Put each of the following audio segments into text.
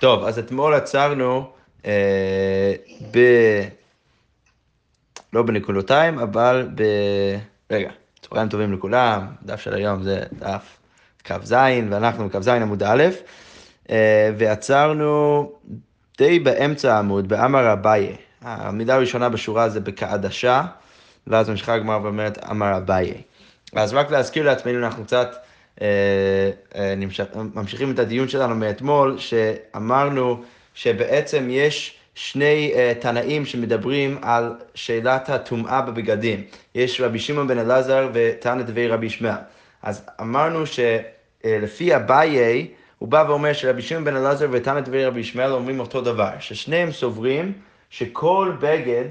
טוב, אז אתמול עצרנו אה, ב... לא בנקודותיים, אבל ב... רגע, צהריים טובים לכולם, דף של היום זה דף כ"ז, ואנחנו בכ"ז עמוד א', אה, ועצרנו די באמצע העמוד, באמר אביי. המילה הראשונה בשורה זה בכעדשה, ואז ממשיכה הגמרא ואומרת אמר אביי. אז רק להזכיר לעצמנו, אנחנו קצת נמשך, ממשיכים את הדיון שלנו מאתמול, שאמרנו שבעצם יש שני uh, תנאים שמדברים על שאלת הטומאה בבגדים. יש רבי שמעון בן אלעזר ותנא דבי רבי ישמעאל. אז אמרנו שלפי אביי, הוא בא ואומר שרבי שמעון בן אלעזר ותנא דבי רבי ישמעאל אומרים אותו דבר, ששניהם סוברים שכל בגד,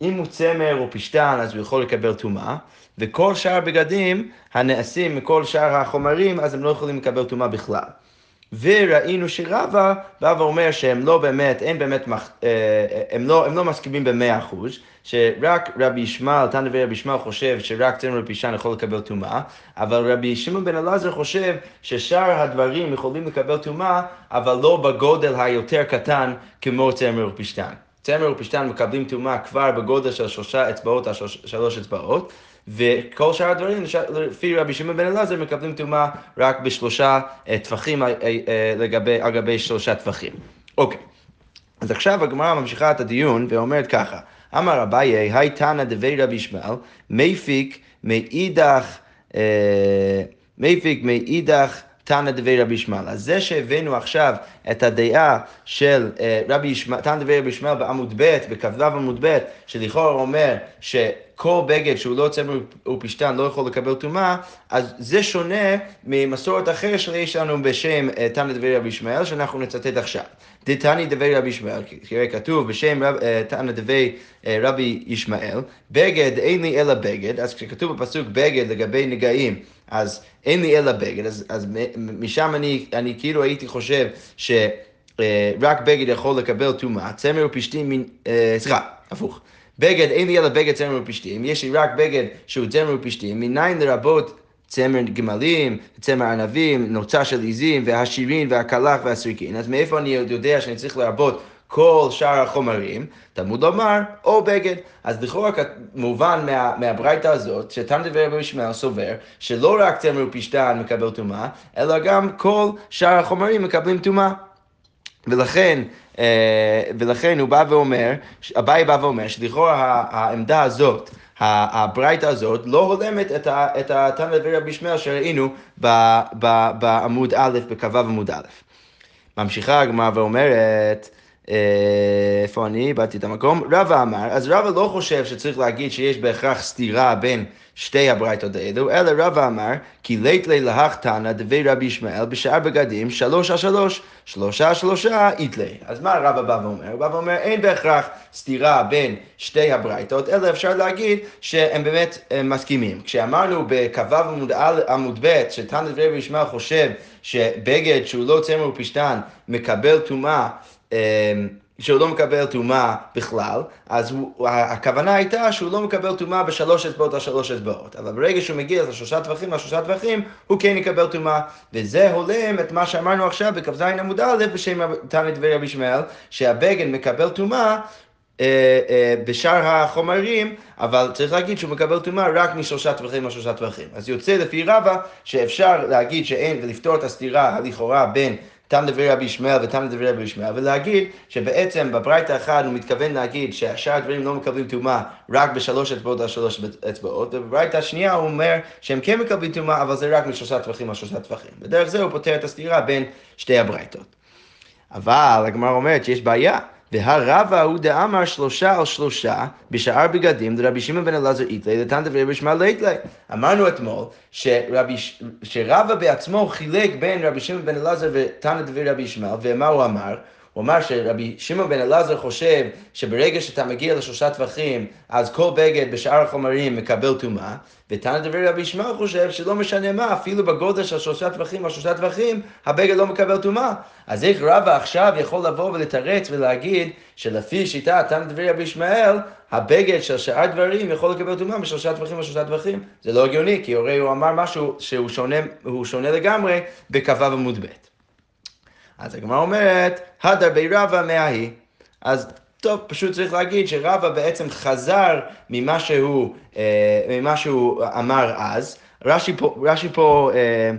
אם הוא צמר או פשטן, אז הוא יכול לקבל טומאה, וכל שאר הבגדים הנעשים מכל שאר החומרים, אז הם לא יכולים לקבל טומאה בכלל. וראינו שרבא בא ואומר שהם לא באמת, אין באמת, אה, הם לא, הם לא מסכימים במאה אחוז, שרק רבי ישמעאל, תנא ורבי ישמעאל חושב שרק צמר ופישן יכול לקבל טומאה, אבל רבי שמעון בן אלעזר חושב ששאר הדברים יכולים לקבל טומאה, אבל לא בגודל היותר קטן כמו צמר ופשטן. צמר ופשטן מקבלים טומאה כבר בגודל של שלושה אצבעות עד שלוש אצבעות. וכל שאר הדברים, לפי רבי שמעון בן אלעזר, מקבלים טומאה רק בשלושה אה, טפחים אה, אה, על גבי שלושה טפחים. אוקיי, אז עכשיו הגמרא ממשיכה את הדיון ואומרת ככה, אמר אביי, היי תנא דבי רבי ישמעאל, מפיק מאידך, מפיק מאידך תנא דבי רבי ישמעאל. אז זה שהבאנו עכשיו את הדעה של רבי ישמעאל, תנא דבי רבי ישמעאל בעמוד ב', בכ"ו עמוד ב', שלכאורה אומר ש... כל בגד שהוא לא צמר ופשטן לא יכול לקבל טומאה, אז זה שונה ממסורת אחרת שיש לנו בשם אה, תנא דברי רבי ישמעאל, שאנחנו נצטט עכשיו. דתני דברי רבי ישמעאל, כי כתוב בשם אה, תנא דברי אה, רבי ישמעאל, בגד אין לי אלא בגד, אז כשכתוב בפסוק בגד לגבי נגעים, אז אין לי אלא בגד, אז, אז משם אני, אני כאילו הייתי חושב שרק בגד יכול לקבל טומאה, צמר ופשטים, סליחה, הפוך. בגד, אין לי אלא בגד צמר ופשתים, יש לי רק בגד שהוא צמר ופשתים, מניין לרבות צמר גמלים, צמר ענבים, נוצה של עיזים, והשירין והקלח והסריקין, אז מאיפה אני יודע שאני צריך לרבות כל שאר החומרים, תלמוד לומר, או בגד. אז לכאורה מובן מה, מהברייתא הזאת, שתם דבר רבי ישמעאל סובר, שלא רק צמר ופשתן מקבל טומאה, אלא גם כל שאר החומרים מקבלים טומאה. ולכן, אה, ולכן הוא בא ואומר, אביי בא ואומר שלכאורה העמדה הזאת, הברייתא הזאת לא הולמת את התנא ורבי ישמעאל שראינו בעמוד א', בכ"ו עמוד א'. ממשיכה הגמרא ואומרת, איפה אני? איבדתי את המקום. רבא אמר, אז רבא לא חושב שצריך להגיד שיש בהכרח סתירה בין שתי הברייתות האלו, אלא רבא אמר, כי לית לי להך תנא דבי רבי ישמעאל בשאר בגדים שלוש על שלוש, שלושה שלושה איתלי. אז מה רבא בא ואומר? הוא בא ואומר, אין בהכרח סתירה בין שתי הברייתות, אלא אפשר להגיד שהם באמת מסכימים. כשאמרנו בכ"ו עמוד, עמוד ב', שתנא דבי רבי ישמעאל חושב שבגד שהוא לא צמר ופשטן מקבל טומאה שהוא לא מקבל טומאה בכלל, אז הוא, הכוונה הייתה שהוא לא מקבל טומאה בשלוש אצבעות על שלוש אצבעות. אבל ברגע שהוא מגיע לשלושה טווחים על שלושה טווחים, הוא כן יקבל טומאה. וזה הולם את מה שאמרנו עכשיו בכ"ז עמוד א' בשם תנא דברי רבי ישמעאל, שהבגד מקבל טומאה אה, אה, בשאר החומרים, אבל צריך להגיד שהוא מקבל טומאה רק משלושה טווחים לשלושה טווחים. אז יוצא לפי רבא שאפשר להגיד שאין, ולפתור את הסתירה הלכאורה בין תם דברי רבי ישמעאל ותם דברי רבי ישמעאל, ולהגיד שבעצם בברייתא אחת הוא מתכוון להגיד שהשאר הדברים לא מקבלים טומאה רק בשלוש אצבעות על שלוש אצבעות, ובברייתא השנייה הוא אומר שהם כן מקבלים טומאה, אבל זה רק משלושה טווחים על שלושה טווחים. בדרך זה הוא פותר את הסתירה בין שתי הברייתות. אבל הגמרא אומרת שיש בעיה. והרבא הוא דאמר שלושה על שלושה בשאר בגדים לרבי שמעון בן אלעזר איתלי לתן דברי רבי שמעון ליתלי. אמרנו אתמול שרבא בעצמו חילק בין רבי שמעון בן אלעזר ותנא דברי רבי ישמעאל, ומה הוא אמר? הוא אמר שרבי שמעון בן אלעזר חושב שברגע שאתה מגיע לשלושה טווחים, אז כל בגד בשאר החומרים מקבל טומאה, ותנא דברי רבי ישמעאל חושב שלא משנה מה, אפילו בגודל של שלושה טווחים או שלושה טווחים, הבגד לא מקבל טומאה. אז איך רבא עכשיו יכול לבוא ולתרץ ולהגיד שלפי שיטה תנא דברי רבי ישמעאל, הבגד של שאר דברים יכול לקבל טומאה בשלושה טווחים או שלושה טווחים? זה לא הגיוני, כי הרי הוא אמר משהו שהוא שונה, שונה לגמרי בכ"ו עמוד ב'. אז הגמרא אומרת, הדר בי רבא מההיא. אז טוב, פשוט צריך להגיד שרבא בעצם חזר ממה שהוא, אה, ממה שהוא אמר אז. רש"י פה, רש"י פה אה,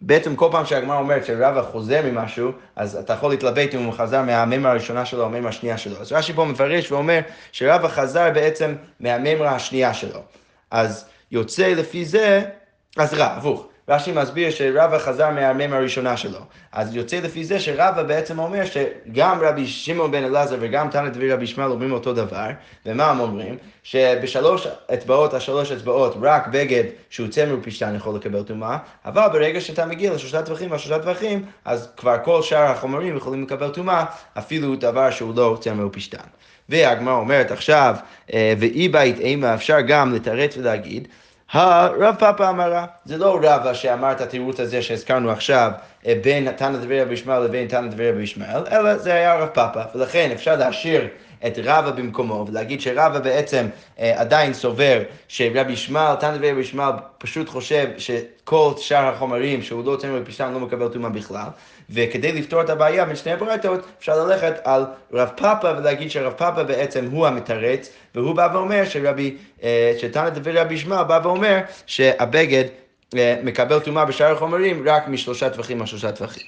בעצם כל פעם שהגמרא אומרת שרבא חוזר ממשהו, אז אתה יכול להתלבט אם הוא חזר מהמימרה הראשונה שלו או מהמימרה השנייה שלו. אז רש"י פה מפרש ואומר שרבא חזר בעצם מהמימרה השנייה שלו. אז יוצא לפי זה, אז רע, הפוך. רש"י מסביר שרבא חזר מהמימרה הראשונה שלו. אז יוצא לפי זה שרבא בעצם אומר שגם רבי שמעון בן אלעזר וגם תנא דבי רבי ישמעאל אומרים אותו דבר, ומה הם אומרים? שבשלוש אצבעות, השלוש אצבעות, רק בגד שהוא צמר ופשתן יכול לקבל טומאה, אבל ברגע שאתה מגיע לשלושה טווחים והשלושה טווחים, אז כבר כל שאר החומרים יכולים לקבל טומאה, אפילו דבר שהוא לא צמר ופשתן. והגמרא אומרת עכשיו, אה, ואי בית אימה אפשר גם לתרץ ולהגיד, הרב פאפה אמרה, זה לא רבא שאמר את התירוץ הזה שהזכרנו עכשיו אה, בין תנא דברי רבי ישמעאל לבין תנא דברי רבי ישמעאל, אלא זה היה רב פאפה, ולכן אפשר להשאיר את רבא במקומו ולהגיד שרבא בעצם אה, עדיין סובר שרבי ישמעאל, תנא דברי רבי ישמעאל פשוט חושב שכל שאר החומרים שהוא לא יוצא מפשטן לא מקבל טומאה בכלל, וכדי לפתור את הבעיה בין שני הברייתות אפשר ללכת על רב פאפה ולהגיד שרב פאפה בעצם הוא המתרץ, והוא בא ואומר שרבי, אה, שתנא דברי רבי ישמעאל בא ואומר שהבגד אה, מקבל טומאה בשאר החומרים רק משלושה טווחים או שלושה טווחים.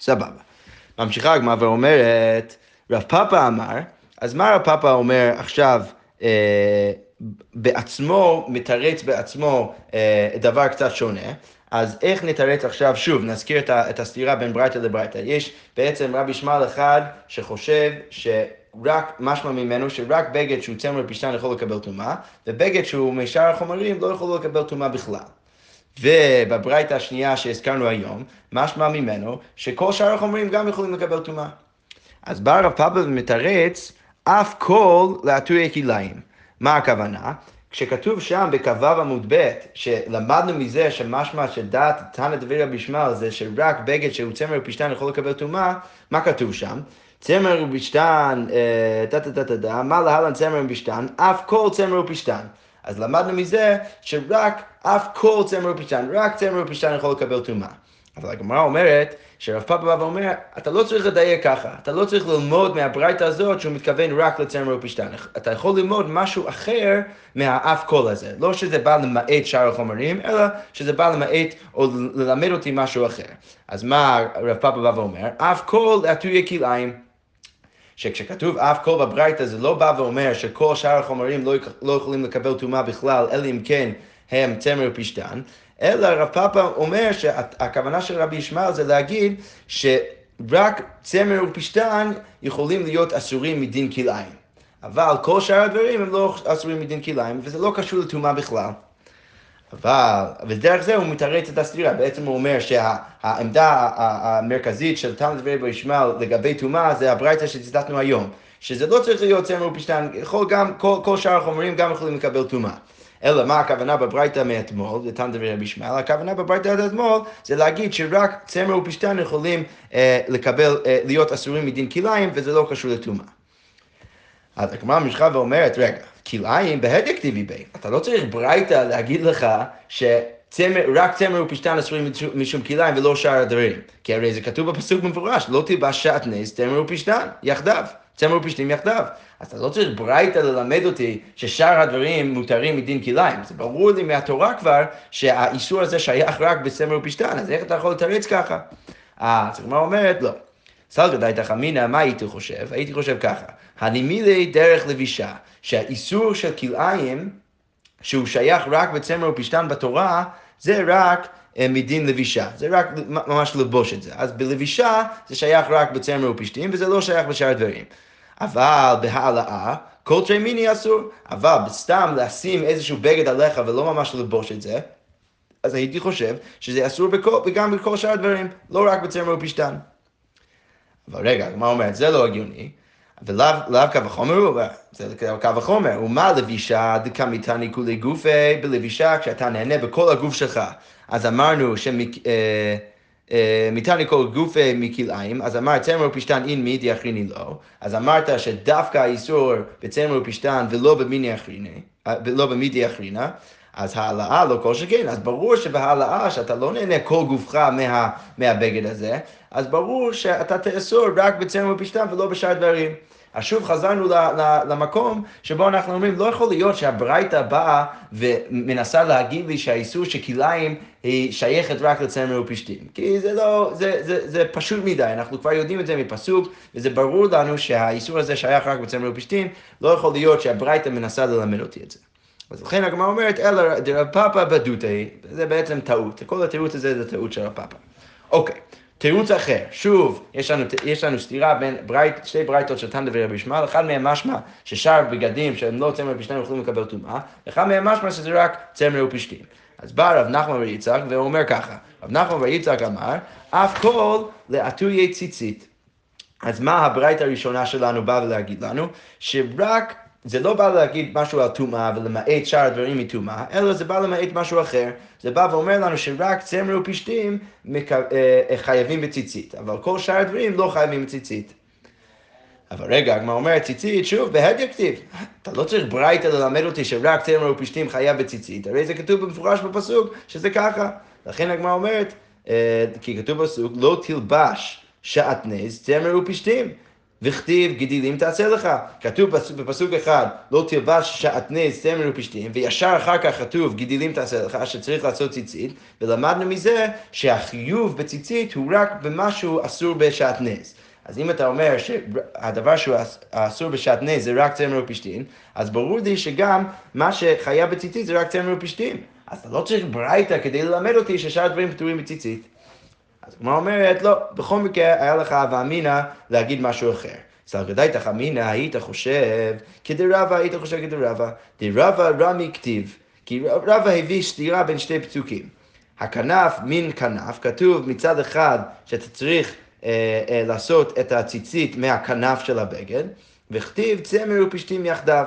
סבבה. ממשיכה הגמרא ואומרת, רב פאפה אמר, אז מה רב פאפה אומר עכשיו אה, בעצמו, מתרץ בעצמו אה, דבר קצת שונה? אז איך נתרץ עכשיו, שוב, נזכיר את, את הסתירה בין ברייתא לברייתא. יש בעצם רבי ישמעאל אחד שחושב שרק, משמע ממנו שרק בגד שהוא צמר פשטן יכול לקבל טומאה, ובגד שהוא משאר החומרים לא יכול לקבל טומאה בכלל. ובברייתא השנייה שהזכרנו היום, משמע ממנו שכל שאר החומרים גם יכולים לקבל טומאה. אז בא הרב פאפה ומתרץ אף כל לעטורי כליים. מה הכוונה? כשכתוב שם בכ"ו עמוד ב', שלמדנו מזה שמשמע שדעת תנא דברי רבי ישמעאל זה שרק בגד שהוא צמר ופשתן יכול לקבל טומאה, מה כתוב שם? צמר ופשתן, טה טה טה טה טה, מה להלן צמר ופשתן? אף כל צמר ופשתן. אז למדנו מזה שרק אף כל צמר ופשתן, רק צמר ופשתן יכול לקבל טומאה. אבל הגמרא אומרת, שרב פאפה בא ואומר, אתה לא צריך לדייק ככה, אתה לא צריך ללמוד מהברייתא הזאת שהוא מתכוון רק לצמר ופשתן, אתה יכול ללמוד משהו אחר מה"אף כל" הזה, לא שזה בא למעט שאר החומרים, אלא שזה בא למעט או ללמד אותי משהו אחר. אז מה רב פאפה בא ואומר? אף כל עטוי כלאיים. שכשכתוב אף כל בברייתא זה לא בא ואומר שכל שאר החומרים לא, לא יכולים לקבל טומאה בכלל, אלא אם כן הם צמר ופשתן, אלא רב פאפה אומר שהכוונה של רבי ישמעאל זה להגיד שרק צמר ופשתן יכולים להיות אסורים מדין כלאיים. אבל כל שאר הדברים הם לא אסורים מדין כלאיים, וזה לא קשור לטומאה בכלל. אבל, ודרך זה הוא מתרץ את הסתירה, בעצם הוא אומר שהעמדה המרכזית של דברי רבי ישמעאל לגבי טומאה זה הברייתא שציטטנו היום, שזה לא צריך להיות צמר ופשתן, כל, גם, כל, כל שאר החומרים גם יכולים לקבל טומאה. אלא מה הכוונה בברייתא מאתמול, זה דברי רבי ישמעאל, הכוונה בברייתא עד אתמול זה להגיד שרק צמר ופשתן יכולים אה, לקבל, אה, להיות אסורים מדין כלאיים וזה לא קשור לטומאה. אז הגמרא ממשיכה ואומרת, רגע, כלאיים בהדק טבעי בי, אתה לא צריך ברייתא להגיד לך שרק צמר ופשתן אסורים משום כלאיים ולא שאר הדברים. כי הרי זה כתוב בפסוק במפורש, לא תלבש שעטנז, צמר ופשתן, יחדיו. צמר ופשתים יחדיו. אז אתה לא צריך ברייתא ללמד אותי ששאר הדברים מותרים מדין כליים. זה ברור לי מהתורה כבר שהאיסור הזה שייך רק בצמר ופשתן, אז איך אתה יכול לתרץ ככה? אה, אז הגמרא אומרת, לא. סלגא דייתא חמינא, מה הייתי חושב? הייתי חושב ככה, הנימילי דרך לבישה, שהאיסור של כלאיים, שהוא שייך רק בצמר ופשתן בתורה, זה רק אה, מדין לבישה, זה רק ממש לבוש את זה. אז בלבישה זה שייך רק בצמר ופשתים, וזה לא שייך בשאר הדברים. אבל בהעלאה, כל תרי מיני אסור, אבל סתם לשים איזשהו בגד עליך ולא ממש ללבוש את זה, אז הייתי חושב שזה אסור בכל, וגם בכל שאר הדברים, לא רק בצמר ופשתן. אבל רגע, מה אומרת? זה לא הגיוני. ולאו קו החומר, זה קו החומר, ומה לבישה דקמיתני כולי גופי, בלבישה כשאתה נהנה בכל הגוף שלך. אז אמרנו שמ... אה, אה, מתני כל גופי מכלאיים, אז אמר צמר ופשתן אין מי דיאחריני לא, אז אמרת שדווקא האיסור בצמר ופשתן ולא במיני אחריני, אה, ולא במידי אחרינה, אז העלאה לא כל שכן, אז ברור שבהעלאה שאתה לא נהנה כל גופך מה, מהבגד הזה, אז ברור שאתה תאסור רק בצלם ופשטם ולא בשאר דברים. אז שוב חזרנו למקום שבו אנחנו אומרים, לא יכול להיות שהברייתא באה ומנסה להגיד לי שהאיסור של כליים היא שייכת רק לצמר ופשתים. כי זה לא, זה, זה, זה פשוט מדי, אנחנו כבר יודעים את זה מפסוק, וזה ברור לנו שהאיסור הזה שייך רק בצמר ופשתים, לא יכול להיות שהברייתא מנסה ללמד אותי את זה. אז לכן הגמרא אומרת, אלא דרב פאפא בדותאי, זה בעצם טעות, כל התירוץ הזה זה טעות של הפאפא. אוקיי. תירוץ אחר, שוב, יש לנו, יש לנו סתירה בין ברית, שתי ברייתות של תנא ורבי ישמעאל, אחד מהם משמע ששאר בגדים שהם לא צמר ופשתים יכולים לקבל טומאה, אחד מהם משמע שזה רק צמר ופשתים. אז בא רב נחמן בר יצחק והוא אומר ככה, רב נחמן בר יצחק אמר, אף כל לעטויי ציצית. אז מה הברית הראשונה שלנו באה להגיד לנו? שרק זה לא בא להגיד משהו על טומאה ולמעט שאר הדברים מטומאה, אלא זה בא למעט משהו אחר. זה בא ואומר לנו שרק צמר ופשתים. אה, אה, חייבים בציצית, אבל כל שאר הדברים לא חייבים בציצית. אבל רגע, הגמרא אומרת ציצית, שוב, בהדיא כתיב. אתה לא צריך ברייתא ללמד אותי שרק צמר ופשתים חייב בציצית, הרי זה כתוב במפורש בפסוק שזה ככה. לכן הגמרא אומרת, אה, כי כתוב בפסוק, לא תלבש שעטנז צמר ופשתים. וכתיב גידילים תעשה לך. כתוב בפסוק אחד, לא תלבש שעטנז צמר ופשתים, וישר אחר כך כתוב גידילים תעשה לך, שצריך לעשות ציצית, ולמדנו מזה שהחיוב בציצית הוא רק במשהו אסור בשעטנז. אז אם אתה אומר שהדבר שהוא אסור בשעטנז זה רק צמר ופשתים, אז ברור לי שגם מה שחייב בציצית זה רק צמר ופשתים. אז אתה לא צריך ברייתא כדי ללמד אותי ששאר הדברים פטורים בציצית. אז הגמרא אומרת, לא, בכל מקרה היה לך הווה אמינא להגיד משהו אחר. סלגדייתך אמינא היית חושב כדרבה, היית חושב כדרבה. דרבה רמי כתיב, כי רבה הביא סתירה בין שתי פסוקים. הכנף, מין כנף, כתוב מצד אחד שאתה צריך אה, אה, לעשות את הציצית מהכנף של הבגד, וכתיב צמר ופשתים יחדיו.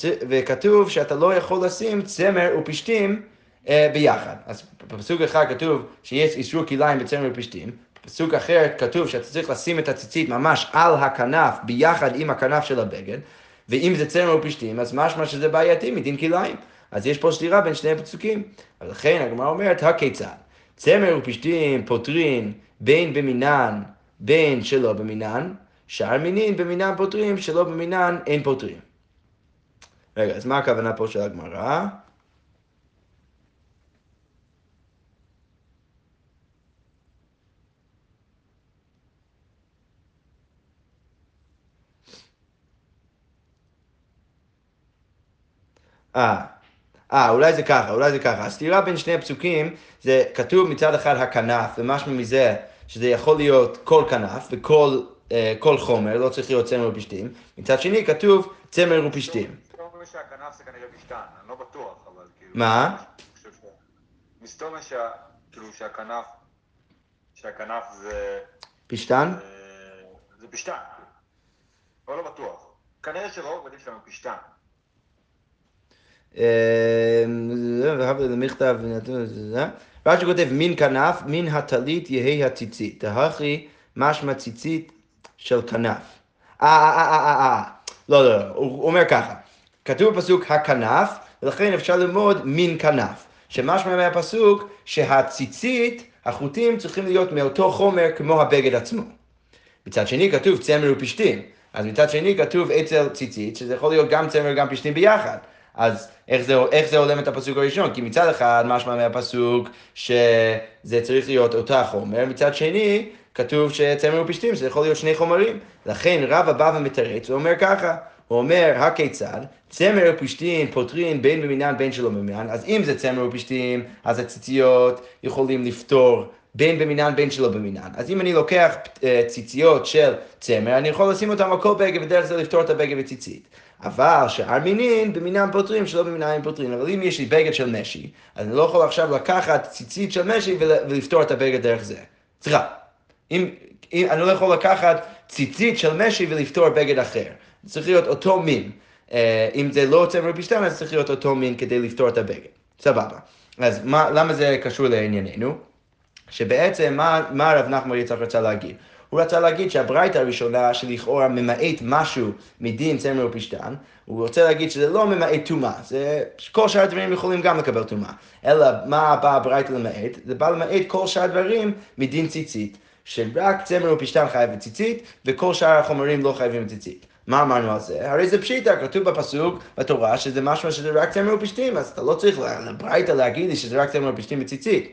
וכתוב שאתה לא יכול לשים צמר ופשתים ביחד. אז בפסוק אחד כתוב שיש איסור כליים בצמר ופשתים, בפסוק אחר כתוב שאתה צריך לשים את הציצית ממש על הכנף ביחד עם הכנף של הבגד, ואם זה צמר ופשתים, אז משמע שזה בעייתי מדין כליים. אז יש פה סתירה בין שני הפסוקים. ולכן הגמרא אומרת, הכיצד? צמר ופשתים פותרים בין במינן, בין שלא במינן, שאר מינין במינן פותרים, שלא במינן אין פותרים. רגע, אז מה הכוונה פה של הגמרא? אה, אה, אולי זה ככה, אולי זה ככה. הסתירה בין שני הפסוקים, זה כתוב מצד אחד הכנף, ומשמע מזה שזה יכול להיות כל כנף וכל אה, כל חומר, לא צריך להיות צמר ופשתים. מצד שני כתוב צמר ופשתים. שהכנף זה כנראה פשתן, אני לא בטוח, אבל כאילו... מה? מסתובב כאילו שהכנף, שהכנף זה... פשתן? זה פשתן, אבל לא בטוח. כנראה שרוב בדים שלנו פשתן. רש"י כותב מין כנף, מין הטלית יהא הציצית. דהכי משמע ציצית של כנף. אה, אה, אה, אה, אה, לא, לא, לא, הוא אומר ככה, כתוב בפסוק הכנף, ולכן אפשר ללמוד מין כנף. שמשמע מהפסוק שהציצית, החוטים צריכים להיות מאותו חומר כמו הבגד עצמו. מצד שני כתוב צמר ופשתים, אז מצד שני כתוב אצל ציצית, שזה יכול להיות גם צמר וגם פשתים ביחד. אז איך זה, איך זה הולם את הפסוק הראשון? כי מצד אחד משמע מהפסוק שזה צריך להיות אותה חומר, מצד שני כתוב שצמר ופשתים זה יכול להיות שני חומרים. לכן רבא בא ומתרץ ואומר ככה, הוא אומר, הכיצד? צמר ופשתים פותרים בין במינן בין שלא במינן, אז אם זה צמר ופשתים, אז הציציות יכולים לפתור בין במינן בין שלא במינן. אז אם אני לוקח אה, ציציות של צמר, אני יכול לשים אותם על כל בגד ודרך זה לפתור את הבגד בציצית. אבל שאר מינין במינם פותרים, שלא במינם פותרים. אבל אם יש לי בגד של משי, אז אני לא יכול עכשיו לקחת ציצית של משי ולפתור את הבגד דרך זה. סליחה, אם, אם, אני לא יכול לקחת ציצית של משי ולפתור בגד אחר. צריך להיות אותו מין. אה, אם זה לא צמר פשטן, אז צריך להיות אותו מין כדי לפתור את הבגד. סבבה. אז מה, למה זה קשור לענייננו? שבעצם מה, מה הרב נחמן יצחק רצה להגיד? הוא רצה להגיד שהברייתא הראשונה שלכאורה ממעט משהו מדין צמר ופשתן, הוא רוצה להגיד שזה לא ממעט טומאה, זה כל שאר הדברים יכולים גם לקבל טומאה. אלא מה באה הברייתא למעט? זה בא למעט כל שאר הדברים מדין ציצית. שרק צמר ופשתן חייב בציצית, וכל שאר החומרים לא חייבים בציצית. מה אמרנו על זה? הרי זה פשיטה, כתוב בפסוק בתורה שזה משהו שזה רק צמר ופשתים, אז אתה לא צריך לברייתא להגיד לי שזה רק צמר ופשתים בציצית.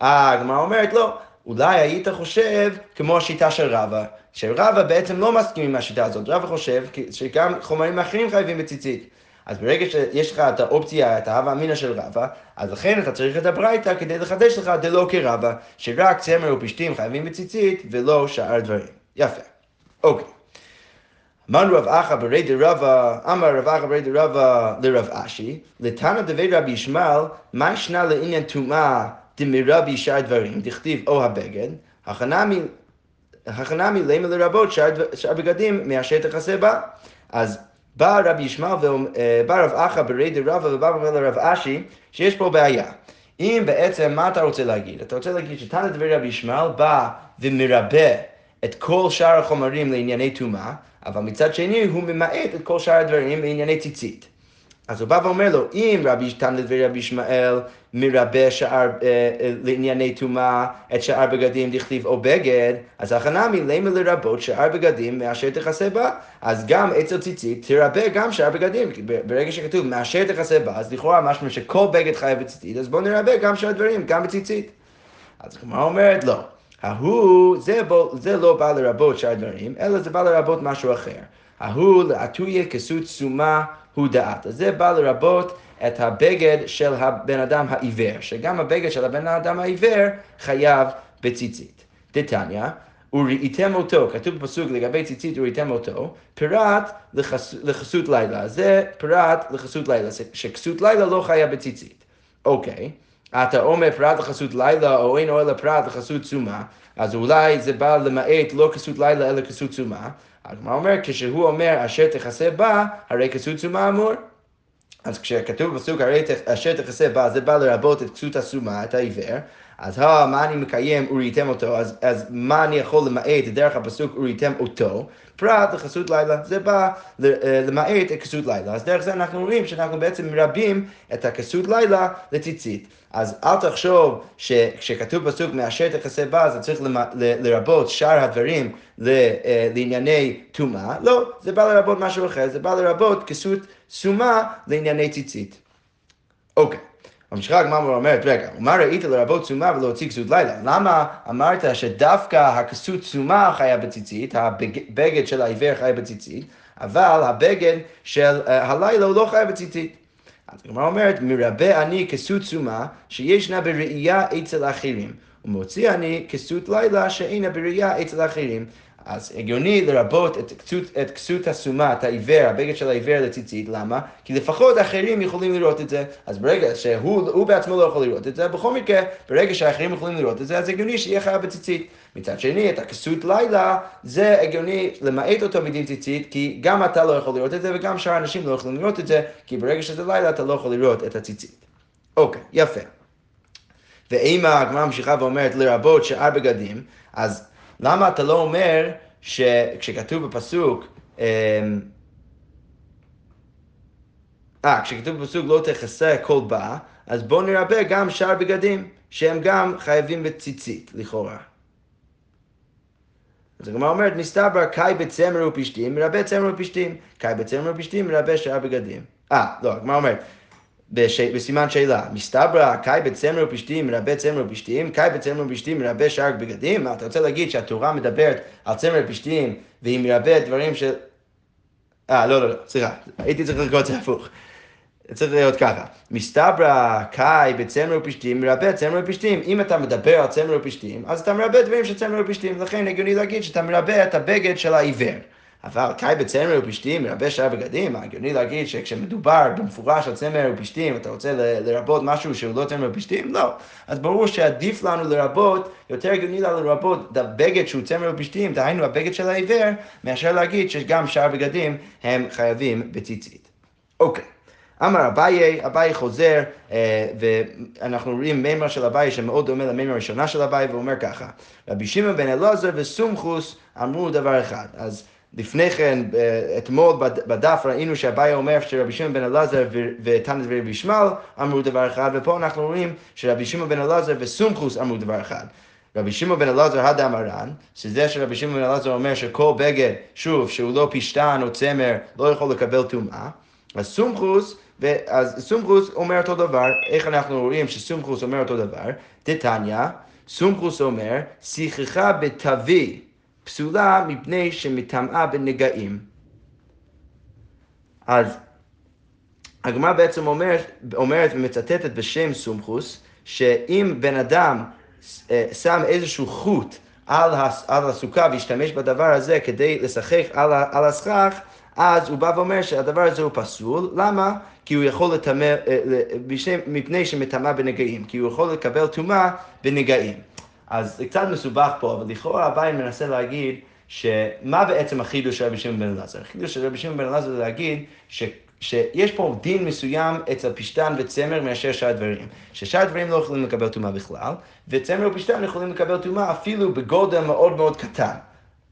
הגמרא אומרת לא, אולי היית חושב כמו השיטה של רבא, שרבא בעצם לא מסכים עם השיטה הזאת, רבא חושב שגם חומרים אחרים חייבים בציצית. אז ברגע שיש לך את האופציה, את ההווה אמינא של רבא, אז לכן אתה צריך את הברייתא כדי לחדש לך דלא כרבא, שרק צמר ופשתים חייבים בציצית ולא שאר דברים. יפה. אוקיי. אמרנו רב אחא ברי דרבא, אמר רב אחא ברי דרבא לרב אשי, לתנא דבי רבי ישמעאל, מה ישנה לעניין טומאה דמרבי שאר דברים, דכתיב או הבגד, הכנמי למה לרבות שאר בגדים מאשר תכסה בה. אז בא רבי ישמעאל, בא רב אחא ברי דרבא ובא לרב אשי, שיש פה בעיה. אם בעצם, מה אתה רוצה להגיד? אתה רוצה להגיד שתנא דברי רבי ישמעאל בא ומרבה את כל שאר החומרים לענייני טומאה, אבל מצד שני הוא ממעט את כל שאר הדברים לענייני ציצית. אז הוא בא ואומר לו, אם רבי תנא דברי רבי ישמעאל מרבה שאר, אה, אה, לענייני טומאה את שאר בגדים דכתיב או בגד, אז הכנמי למה לרבות שאר בגדים מאשר תכסה בה, אז גם אצל ציצית תרבה גם שאר בגדים, ברגע שכתוב מאשר תכסה בה, אז לכאורה משמע שכל בגד חייב בציצית, אז בואו נרבה גם שאר דברים, גם בציצית. אז הגמרא אומרת לא. ההוא, זה, זה לא בא לרבות שאר דברים, אלא זה בא לרבות משהו אחר. ההוא לעטויה כסות סומה הוא דעת. אז זה בא לרבות את הבגד של הבן אדם העיוור, שגם הבגד של הבן אדם העיוור חייב בציצית. דתניא, וראיתם אותו, כתוב בפסוק לגבי ציצית וראיתם אותו, פרט לחס, לילה. זה פרט לחסות לילה, שכסות לילה לא חייב בציצית. אוקיי. אתה אומר פרט לחסות לילה, או אין אוהל הפרט לחסות צומה, אז אולי זה בא למעט לא כסות לילה אלא כסות צומה. הגמרא אומר, כשהוא אומר אשר תכסה בה, הרי כסות צומה אמור. אז כשכתוב בפסוק הרי אשר תכסה בה, זה בא לרבות את כסות הסומה, את העיוור, אז ה, מה אני מקיים וראיתם אותו, אז, אז מה אני יכול למעט דרך הפסוק וראיתם אותו, פרט לחסות לילה, זה בא אה, למעט את כסות לילה. אז דרך זה אנחנו רואים שאנחנו בעצם מרבים את הכסות לילה לציצית. אז אל תחשוב שכשכתוב פסוק מאשר תכסה בה, זה צריך לרבות שאר הדברים אה, לענייני טומאה, לא, זה בא לרבות משהו אחר, זה בא לרבות כסות סומה לענייני ציצית. אוקיי. ממשיכה הגמרא ואומרת, רגע, ומה ראית לרבות סומה ולהוציא כסות לילה? למה אמרת שדווקא הכסות סומה חיה בציצית, הבגד של העיוור חיה בציצית, אבל הבגד של uh, הלילה הוא לא חיה בציצית? אז הגמרא אומרת, מרבה אני כסות סומה שישנה בראייה אצל אחרים, ומוציא אני כסות לילה שאינה בראייה אצל אחרים. אז הגיוני לרבות את כסות, את כסות הסומה, את העיוור, הבגד של העיוור לציצית, למה? כי לפחות אחרים יכולים לראות את זה. אז ברגע שהוא בעצמו לא יכול לראות את זה, בכל מקרה, ברגע שאחרים יכולים לראות את זה, אז הגיוני שיהיה חייב בציצית. מצד שני, את הכסות לילה, זה הגיוני למעט אותו מדין ציצית, כי גם אתה לא יכול לראות את זה, וגם שאר האנשים לא יכולים לראות את זה, כי ברגע שזה לילה אתה לא יכול לראות את הציצית. אוקיי, יפה. ואם הגמרא ממשיכה ואומרת לרבות שאר בגדים, אז למה אתה לא אומר שכשכתוב בפסוק, אמ, אה, כשכתוב בפסוק לא תכסה כל בה, אז בואו נרבה גם שאר בגדים, שהם גם חייבים בציצית, לכאורה. אז הגמרא אומרת, מסתבר קאי בצמר ופשתים, מרבה צמר ופשתים. קאי בצמר ופשתים, מרבה שאר בגדים. אה, לא, הגמרא אומרת, בש... בסימן שאלה, מסתברא קאי בצמר ופשתים מרבה צמר ופשתים, קאי בצמר ופשתים מרבה שאר בגדים? מה, אתה רוצה להגיד שהתורה מדברת על צמר ופשתים והיא מרבה דברים של... אה, לא, לא, לא, סליחה, הייתי צריך לקרוא את זה הפוך. צריך להיות ככה, מסתברא קאי בצמר ופשתים מרבה צמר ופשתים. אם אתה מדבר על צמר ופשתים, אז אתה מרבה דברים של צמר ופשתים, לכן הגיוני להגיד שאתה מרבה את הבגד של העיוור. אבל קאי בצמר ופשתים מרבה שאר בגדים, הגיוני להגיד שכשמדובר במפורש על צמר ופשתים, אתה רוצה לרבות משהו שהוא לא צמר ופשתים? לא. אז ברור שעדיף לנו לרבות, יותר הגיוני לנו לרבות את הבגד שהוא צמר ופשתים, דהיינו הבגד של העיוור, מאשר להגיד שגם שאר בגדים הם חייבים בציצית. אוקיי. אמר אביי, אביי חוזר, אה, ואנחנו רואים מימר של אביי שמאוד דומה למימר הראשונה של אביי, ואומר ככה, רבי שמעון בן אלעזר וסומכוס אמרו דבר אחד. אז לפני כן, אה, אתמול בדף ראינו שאביי אומר שרבי שמעון בן אלעזר ותנא ורבי ישמעאל אמרו דבר אחד, ופה אנחנו רואים שרבי שמעון בן אלעזר וסומכוס אמרו דבר אחד. רבי שמעון בן אלעזר הדה מרן, שזה שרבי שמעון בן אלעזר אומר שכל בגד, שוב, שהוא לא פשטן או צמר, לא יכול לקבל טומאה, אז סומכוס, אז סומכוס אומר אותו דבר, איך אנחנו רואים שסומכוס אומר אותו דבר? דתניא, סומכוס אומר, שיחך בתווי פסולה מפני שמטמאה בנגעים. אז הגמרא בעצם אומרת, אומרת ומצטטת בשם סומכוס, שאם בן אדם אה, שם איזשהו חוט על, הס, על הסוכה והשתמש בדבר הזה כדי לשחק על, על הסכך, אז הוא בא ואומר שהדבר הזה הוא פסול, למה? כי הוא יכול לטמא, אה, מפני שמטמא בנגעים, כי הוא יכול לקבל טומאה בנגעים. אז זה קצת מסובך פה, אבל לכאורה הבית מנסה להגיד שמה בעצם החידוש של רבי שמעון בן אלעזר? החידוש של רבי שמעון בן אלעזר זה להגיד ש... שיש פה דין מסוים אצל פשטן וצמר מאשר שאר הדברים. ששאר הדברים לא יכולים לקבל טומאה בכלל, וצמר ופשטן יכולים לקבל טומאה אפילו בגודל מאוד מאוד קטן.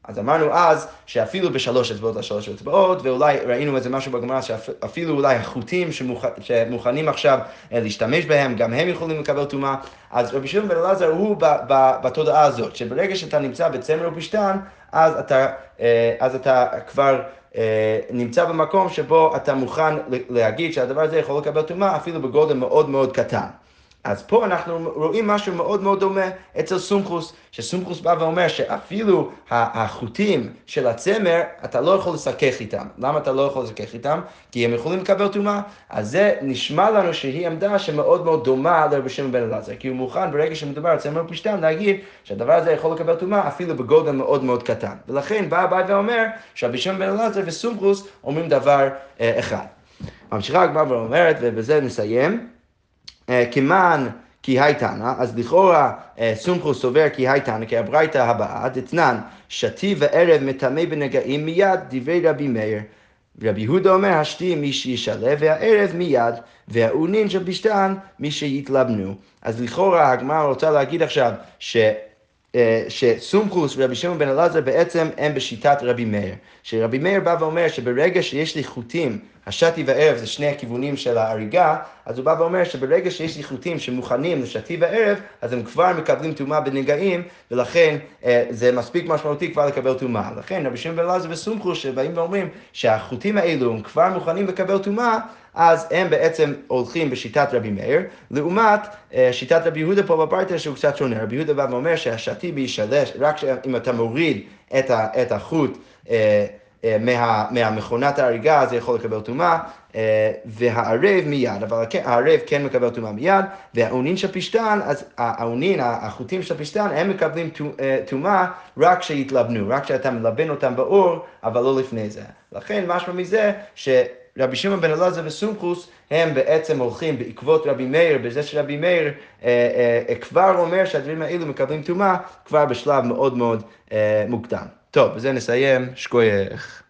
אז אמרנו אז שאפילו בשלוש אצבעות לשלוש אצבעות, ואולי ראינו איזה משהו בגמרא שאפילו אולי החוטים שמוכ... שמוכנים עכשיו אה, להשתמש בהם, גם הם יכולים לקבל טומאה. אז רבי שמעון בן אלעזר הוא ב... ב... בתודעה הזאת, שברגע שאתה נמצא בצמר ופשטן, אז אה, אז אתה כבר אה, נמצא במקום שבו אתה מוכן להגיד שהדבר הזה יכול לקבל טומאה אפילו בגודל מאוד מאוד קטן. אז פה אנחנו רואים משהו מאוד מאוד דומה אצל סומכוס, שסומכוס בא ואומר שאפילו החוטים של הצמר, אתה לא יכול לשחק איתם. למה אתה לא יכול לשחק איתם? כי הם יכולים לקבל טומאה. אז זה נשמע לנו שהיא עמדה שמאוד מאוד דומה לרבי שמעון בן אלעזר, כי הוא מוכן ברגע שמדובר על צמר פשטן להגיד שהדבר הזה יכול לקבל טומאה אפילו בגודל מאוד מאוד קטן. ולכן בא הבא ואומר שרבי שמעון בן אלעזר וסומכוס אומרים דבר אה, אחד. ממשיכה הגמרא ואומרת, ובזה נסיים. אה, כמען כי הייתנא, אז לכאורה אה, סומכו סובר כי הייתנא, כי הברייתא הבאה, דתנן, שתי וערב מטמא בנגעים מיד, דברי רבי מאיר. רבי יהודה אומר, השתי מי שישלב, והערב מיד, והאונין של פשטן מי שיתלבנו. אז לכאורה הגמרא רוצה להגיד עכשיו ש... אה, שסומכוס ורבי שמעון בן אלעזר בעצם הם בשיטת רבי מאיר. שרבי מאיר בא ואומר שברגע שיש לי חוטים, השתי וערב זה שני הכיוונים של ההריגה, אז הוא בא ואומר שברגע שיש לי חוטים שמוכנים לשתי וערב, אז הם כבר מקבלים טומאה בנגעים, ולכן אה, זה מספיק משמעותי כבר לקבל טומאה. לכן רבי שמעון בן אלעזר וסומכוס שבאים ואומרים שהחוטים האלו הם כבר מוכנים לקבל טומאה, אז הם בעצם הולכים בשיטת רבי מאיר, לעומת אה, שיטת רבי יהודה פה בפרטר שהוא קצת שונה. רבי יהודה בא ואומר שהשתי בישלש, רק אם אתה מוריד את, ה, את החוט אה, מה, מהמכונת ההריגה, זה יכול לקבל טומאה, והערב מיד, אבל הערב כן מקבל טומאה מיד, והאונין של פשטן, אז האונין, החוטים של פשטן, הם מקבלים טומאה רק כשיתלבנו, רק כשאתה מלבן אותם באור, אבל לא לפני זה. לכן משמע מזה ש... רבי שמעון בן אלעזר וסומכוס הם בעצם הולכים בעקבות רבי מאיר, בזה שרבי מאיר אה, אה, אה, כבר אומר שהדברים האלו מקבלים טומאה כבר בשלב מאוד מאוד אה, מוקדם. טוב, בזה נסיים, שקוייך.